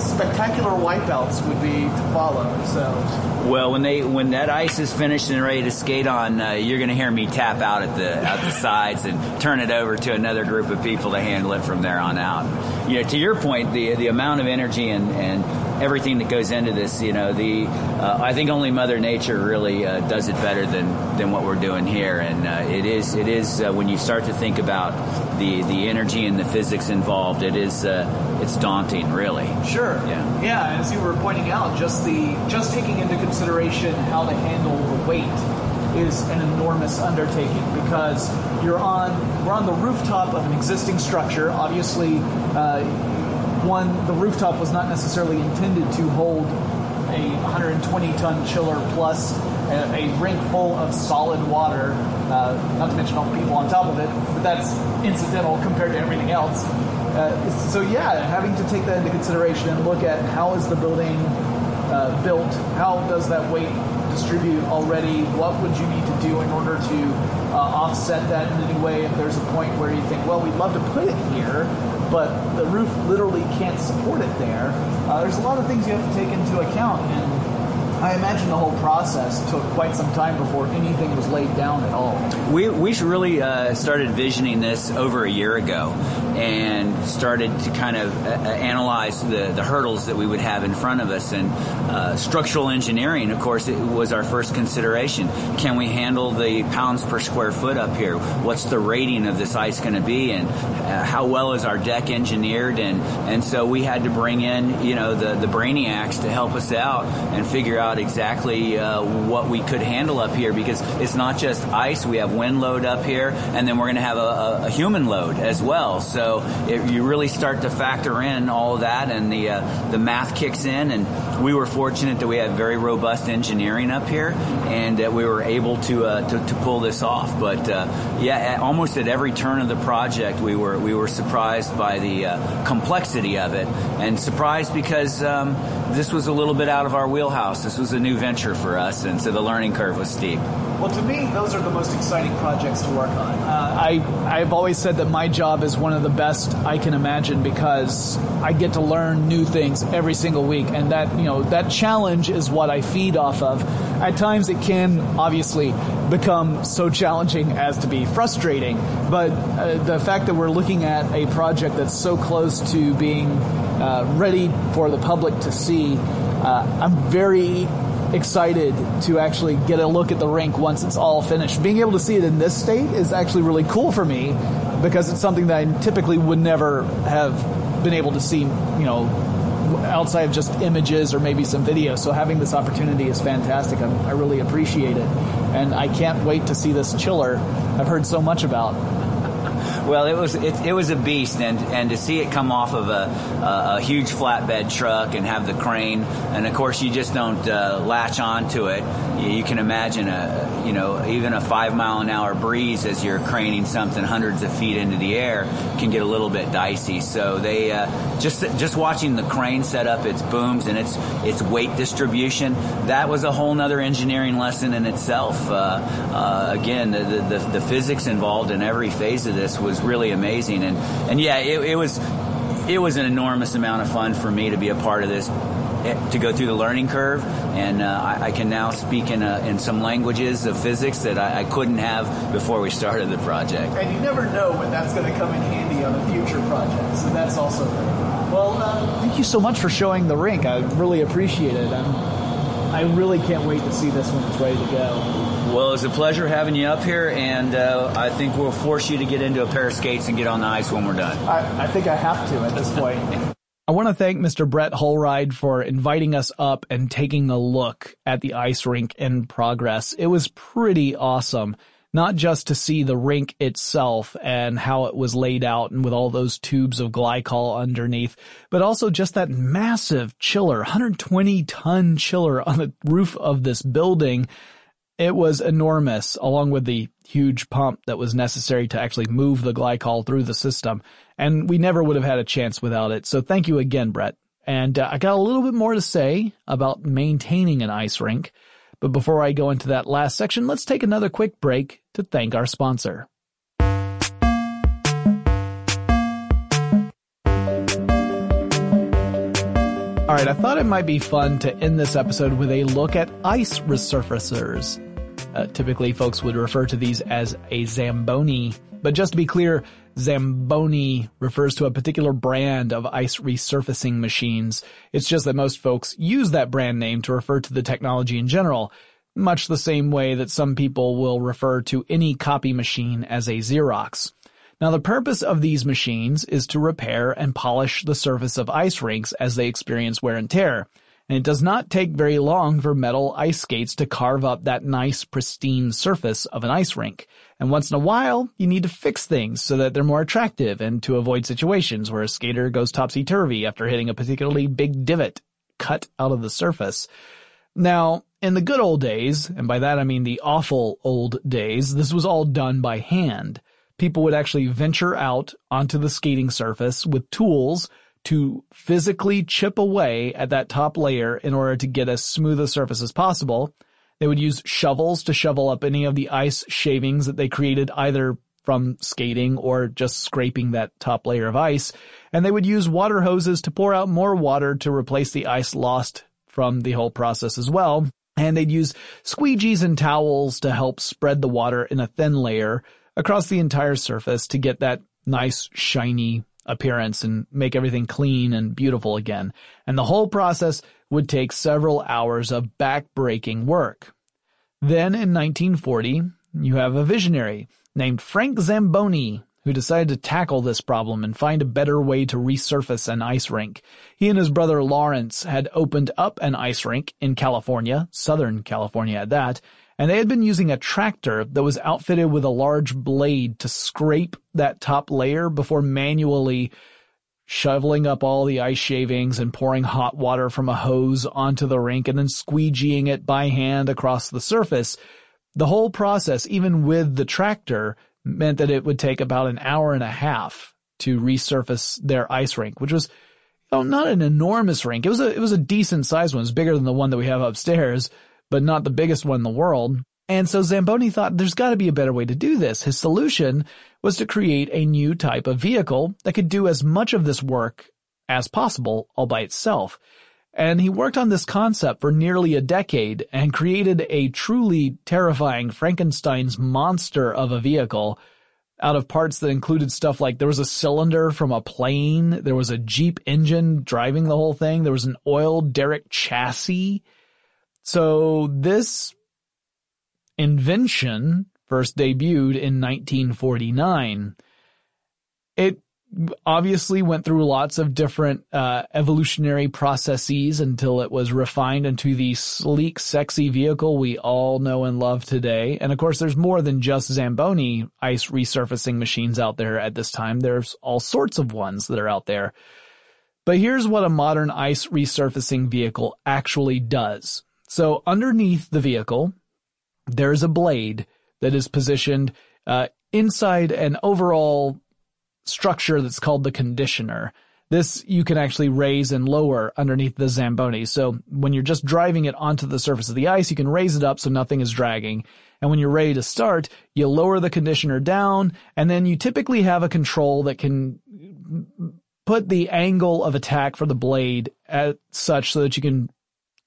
spectacular wipeouts would be to follow. So, well, when they when that ice is finished and ready to skate on, uh, you're going to hear me tap out at the at the sides and turn it over to another group of people to handle it from there on out. You know, to your point, the the amount of energy and and everything that goes into this. You know, the uh, I think only Mother Nature really uh, does it better than than what we're doing here, and uh, it is it is uh, when you start to think about the the energy and the physics involved, it is uh, it's daunting, really. Sure. Yeah. Yeah. As you were pointing out, just the just taking into consideration how to handle the weight is an enormous undertaking because you're on we're on the rooftop of an existing structure. Obviously, uh, one, the rooftop was not necessarily intended to hold a 120 ton chiller plus a, a rink full of solid water, uh, not to mention all the people on top of it, but that's incidental compared to everything else. Uh, so yeah, having to take that into consideration and look at how is the building uh, built, how does that weight distribute already, what would you need to do in order to uh, offset that in any way if there's a point where you think, well, we'd love to put it here, but the roof literally can't support it there. Uh, there's a lot of things you have to take into account, and I imagine the whole process took quite some time before anything was laid down at all. We, we really uh, started visioning this over a year ago and started to kind of uh, uh, analyze the, the hurdles that we would have in front of us. And uh, structural engineering, of course, it was our first consideration. Can we handle the pounds per square foot up here? What's the rating of this ice going to be? And uh, how well is our deck engineered? And, and so we had to bring in, you know, the, the brainiacs to help us out and figure out exactly uh, what we could handle up here because it's not just ice. We have wind load up here, and then we're going to have a, a, human load as well. So it, you really start to factor in all of that, and the uh, the math kicks in. And we were fortunate that we had very robust engineering up here, and that we were able to uh, to, to, pull this off. But uh, yeah, at, almost at every turn of the project, we were we were surprised by the uh, complexity of it, and surprised because um, this was a little bit out of our wheelhouse. This was a new venture for us, and so the learning curve was steep. Well, to me, those are the most exciting projects to work on. Uh, I I've always said that my job is one of the best I can imagine because I get to learn new things every single week, and that you know that challenge is what I feed off of. At times, it can obviously become so challenging as to be frustrating, but uh, the fact that we're looking at a project that's so close to being uh, ready for the public to see, uh, I'm very excited to actually get a look at the rink once it's all finished. Being able to see it in this state is actually really cool for me because it's something that I typically would never have been able to see, you know, outside of just images or maybe some video. So having this opportunity is fantastic. I'm, i really appreciate it. And I can't wait to see this chiller I've heard so much about. Well, it was it, it, was a beast, and and to see it come off of a, a, a huge flatbed truck and have the crane, and of course you just don't uh, latch onto it. You, can imagine a you know even a five mile an hour breeze as you're craning something hundreds of feet into the air can get a little bit dicey. So they uh, just just watching the crane set up its booms and its its weight distribution that was a whole nother engineering lesson in itself. Uh, uh again, the, the the physics involved in every phase of this was really amazing. And and yeah, it, it was it was an enormous amount of fun for me to be a part of this to go through the learning curve, and uh, I, I, can now speak in, a, in some languages of physics that I, I, couldn't have before we started the project. And you never know when that's going to come in handy on a future project, so that's also great. Well, uh, thank you so much for showing the rink. I really appreciate it. I'm, I really can't wait to see this when it's ready to go. Well, it's a pleasure having you up here, and uh, I think we'll force you to get into a pair of skates and get on the ice when we're done. I, I think I have to at this point. I want to thank Mr. Brett Holride for inviting us up and taking a look at the ice rink in progress. It was pretty awesome. Not just to see the rink itself and how it was laid out and with all those tubes of glycol underneath, but also just that massive chiller, 120 ton chiller on the roof of this building it was enormous, along with the huge pump that was necessary to actually move the glycol through the system. And we never would have had a chance without it. So thank you again, Brett. And uh, I got a little bit more to say about maintaining an ice rink. But before I go into that last section, let's take another quick break to thank our sponsor. All right, I thought it might be fun to end this episode with a look at ice resurfacers. Uh, typically, folks would refer to these as a Zamboni. But just to be clear, Zamboni refers to a particular brand of ice resurfacing machines. It's just that most folks use that brand name to refer to the technology in general, much the same way that some people will refer to any copy machine as a Xerox. Now the purpose of these machines is to repair and polish the surface of ice rinks as they experience wear and tear and it does not take very long for metal ice skates to carve up that nice pristine surface of an ice rink. And once in a while, you need to fix things so that they're more attractive and to avoid situations where a skater goes topsy-turvy after hitting a particularly big divot cut out of the surface. Now, in the good old days, and by that I mean the awful old days, this was all done by hand. People would actually venture out onto the skating surface with tools to physically chip away at that top layer in order to get as smooth a surface as possible. They would use shovels to shovel up any of the ice shavings that they created either from skating or just scraping that top layer of ice. And they would use water hoses to pour out more water to replace the ice lost from the whole process as well. And they'd use squeegees and towels to help spread the water in a thin layer across the entire surface to get that nice shiny appearance and make everything clean and beautiful again. And the whole process would take several hours of backbreaking work. Then in 1940, you have a visionary named Frank Zamboni who decided to tackle this problem and find a better way to resurface an ice rink. He and his brother Lawrence had opened up an ice rink in California, Southern California at that, and they had been using a tractor that was outfitted with a large blade to scrape that top layer before manually shoveling up all the ice shavings and pouring hot water from a hose onto the rink and then squeegeeing it by hand across the surface. The whole process, even with the tractor, meant that it would take about an hour and a half to resurface their ice rink, which was oh, not an enormous rink. It was a, it was a decent sized one. It's bigger than the one that we have upstairs, but not the biggest one in the world. And so Zamboni thought there's got to be a better way to do this. His solution was to create a new type of vehicle that could do as much of this work as possible all by itself. And he worked on this concept for nearly a decade and created a truly terrifying Frankenstein's monster of a vehicle out of parts that included stuff like there was a cylinder from a plane, there was a Jeep engine driving the whole thing, there was an oil derrick chassis, So this invention first debuted in 1949. It obviously went through lots of different uh, evolutionary processes until it was refined into the sleek, sexy vehicle we all know and love today. And of course, there's more than just Zamboni ice resurfacing machines out there at this time. There's all sorts of ones that are out there. But here's what a modern ice resurfacing vehicle actually does. So underneath the vehicle, there's a blade that is positioned uh, inside an overall structure that's called the conditioner. This you can actually raise and lower underneath the Zamboni. So when you're just driving it onto the surface of the ice, you can raise it up so nothing is dragging. And when you're ready to start, you lower the conditioner down and then you typically have a control that can put the angle of attack for the blade at such so that you can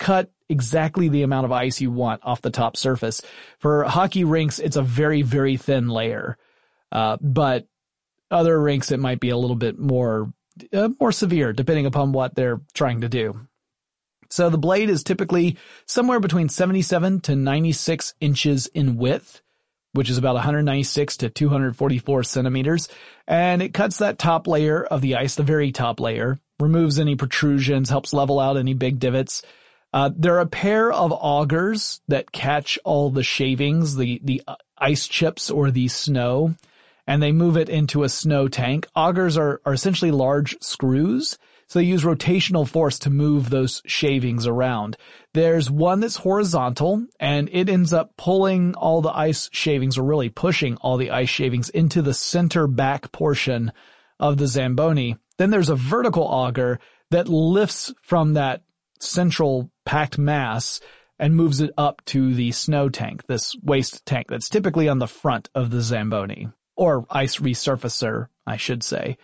cut exactly the amount of ice you want off the top surface. For hockey rinks, it's a very, very thin layer. Uh, but other rinks, it might be a little bit more, uh, more severe depending upon what they're trying to do. So the blade is typically somewhere between 77 to 96 inches in width, which is about 196 to 244 centimeters. And it cuts that top layer of the ice, the very top layer, removes any protrusions, helps level out any big divots. Uh, there are a pair of augers that catch all the shavings, the, the uh, ice chips or the snow and they move it into a snow tank. Augers are, are essentially large screws. So they use rotational force to move those shavings around. There's one that's horizontal and it ends up pulling all the ice shavings or really pushing all the ice shavings into the center back portion of the Zamboni. Then there's a vertical auger that lifts from that central packed mass and moves it up to the snow tank, this waste tank that's typically on the front of the Zamboni or ice resurfacer, I should say.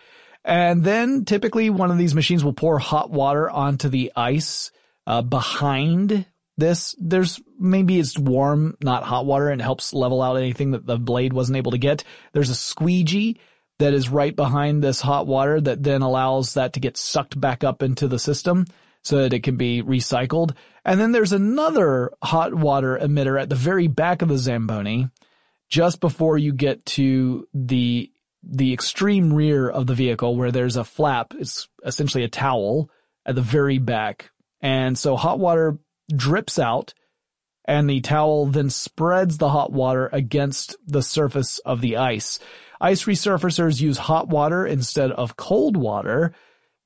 And then typically one of these machines will pour hot water onto the ice uh, behind this. There's maybe it's warm, not hot water, and helps level out anything that the blade wasn't able to get. There's a squeegee that is right behind this hot water that then allows that to get sucked back up into the system so that it can be recycled. And then there's another hot water emitter at the very back of the Zamboni just before you get to the the extreme rear of the vehicle where there's a flap. It's essentially a towel at the very back. And so hot water drips out and the towel then spreads the hot water against the surface of the ice. Ice resurfacers use hot water instead of cold water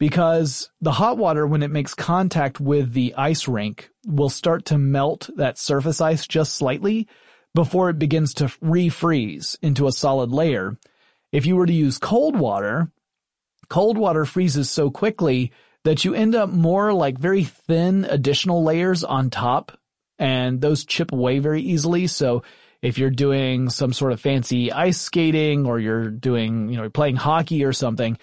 because the hot water, when it makes contact with the ice rink, will start to melt that surface ice just slightly before it begins to refreeze into a solid layer. If you were to use cold water, cold water freezes so quickly that you end up more like very thin additional layers on top and those chip away very easily. So if you're doing some sort of fancy ice skating or you're doing, you know, playing hockey or something,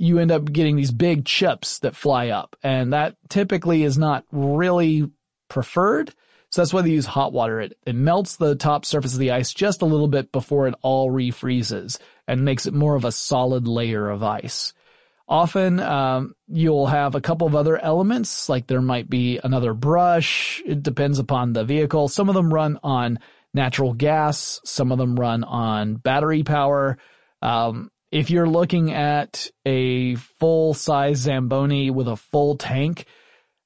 you end up getting these big chips that fly up and that typically is not really preferred. So that's why they use hot water. It, it melts the top surface of the ice just a little bit before it all refreezes and makes it more of a solid layer of ice. Often, um, you'll have a couple of other elements, like there might be another brush. It depends upon the vehicle. Some of them run on natural gas. Some of them run on battery power. Um, if you're looking at a full size Zamboni with a full tank,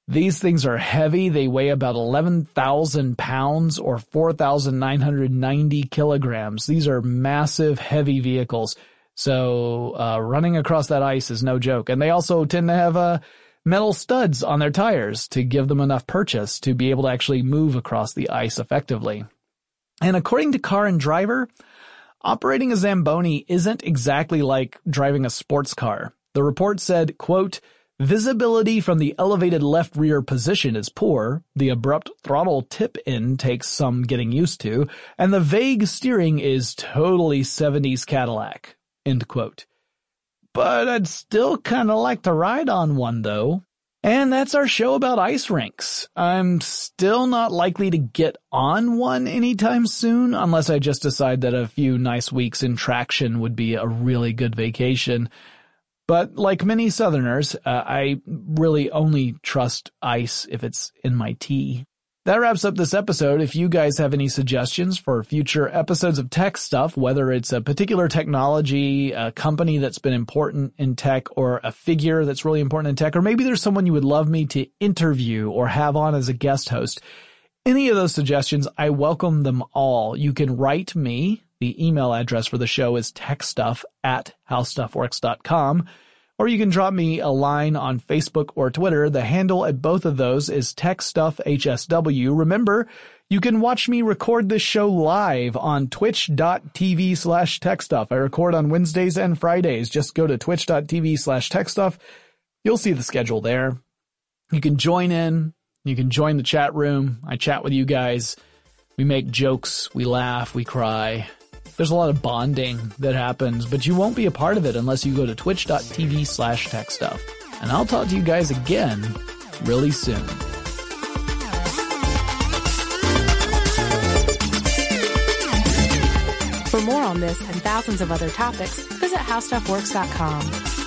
these things are heavy. They weigh about 11,000 pounds or 4,990 kilograms. These are massive, heavy vehicles. So, uh, running across that ice is no joke. And they also tend to have, uh, metal studs on their tires to give them enough purchase to be able to actually move across the ice effectively. And according to Car and Driver, operating a Zamboni isn't exactly like driving a sports car. The report said, quote, Visibility from the elevated left rear position is poor, the abrupt throttle tip-in takes some getting used to, and the vague steering is totally 70s Cadillac. End quote. But I'd still kinda like to ride on one though. And that's our show about ice rinks. I'm still not likely to get on one anytime soon unless I just decide that a few nice weeks in traction would be a really good vacation. But like many Southerners, uh, I really only trust ice if it's in my tea. That wraps up this episode. If you guys have any suggestions for future episodes of TechStuff, whether it's a particular technology, a company that's been important in tech, or a figure that's really important in tech, or maybe there's someone you would love me to interview or have on as a guest host, any of those suggestions, I welcome them all. You can write me. The email address for the show is techstuff at howstuffworks.com or you can drop me a line on Facebook or Twitter. The handle at both of those is TechStuffHSW. Remember, you can watch me record this show live on twitch.tv slash techstuff. I record on Wednesdays and Fridays. Just go to twitch.tv slash techstuff. You'll see the schedule there. You can join in. You can join the chat room. I chat with you guys. We make jokes. We laugh. We cry. There's a lot of bonding that happens, but you won't be a part of it unless you go to twitch.tv slash techstuff. And I'll talk to you guys again really soon. For more on this and thousands of other topics, visit howstuffworks.com.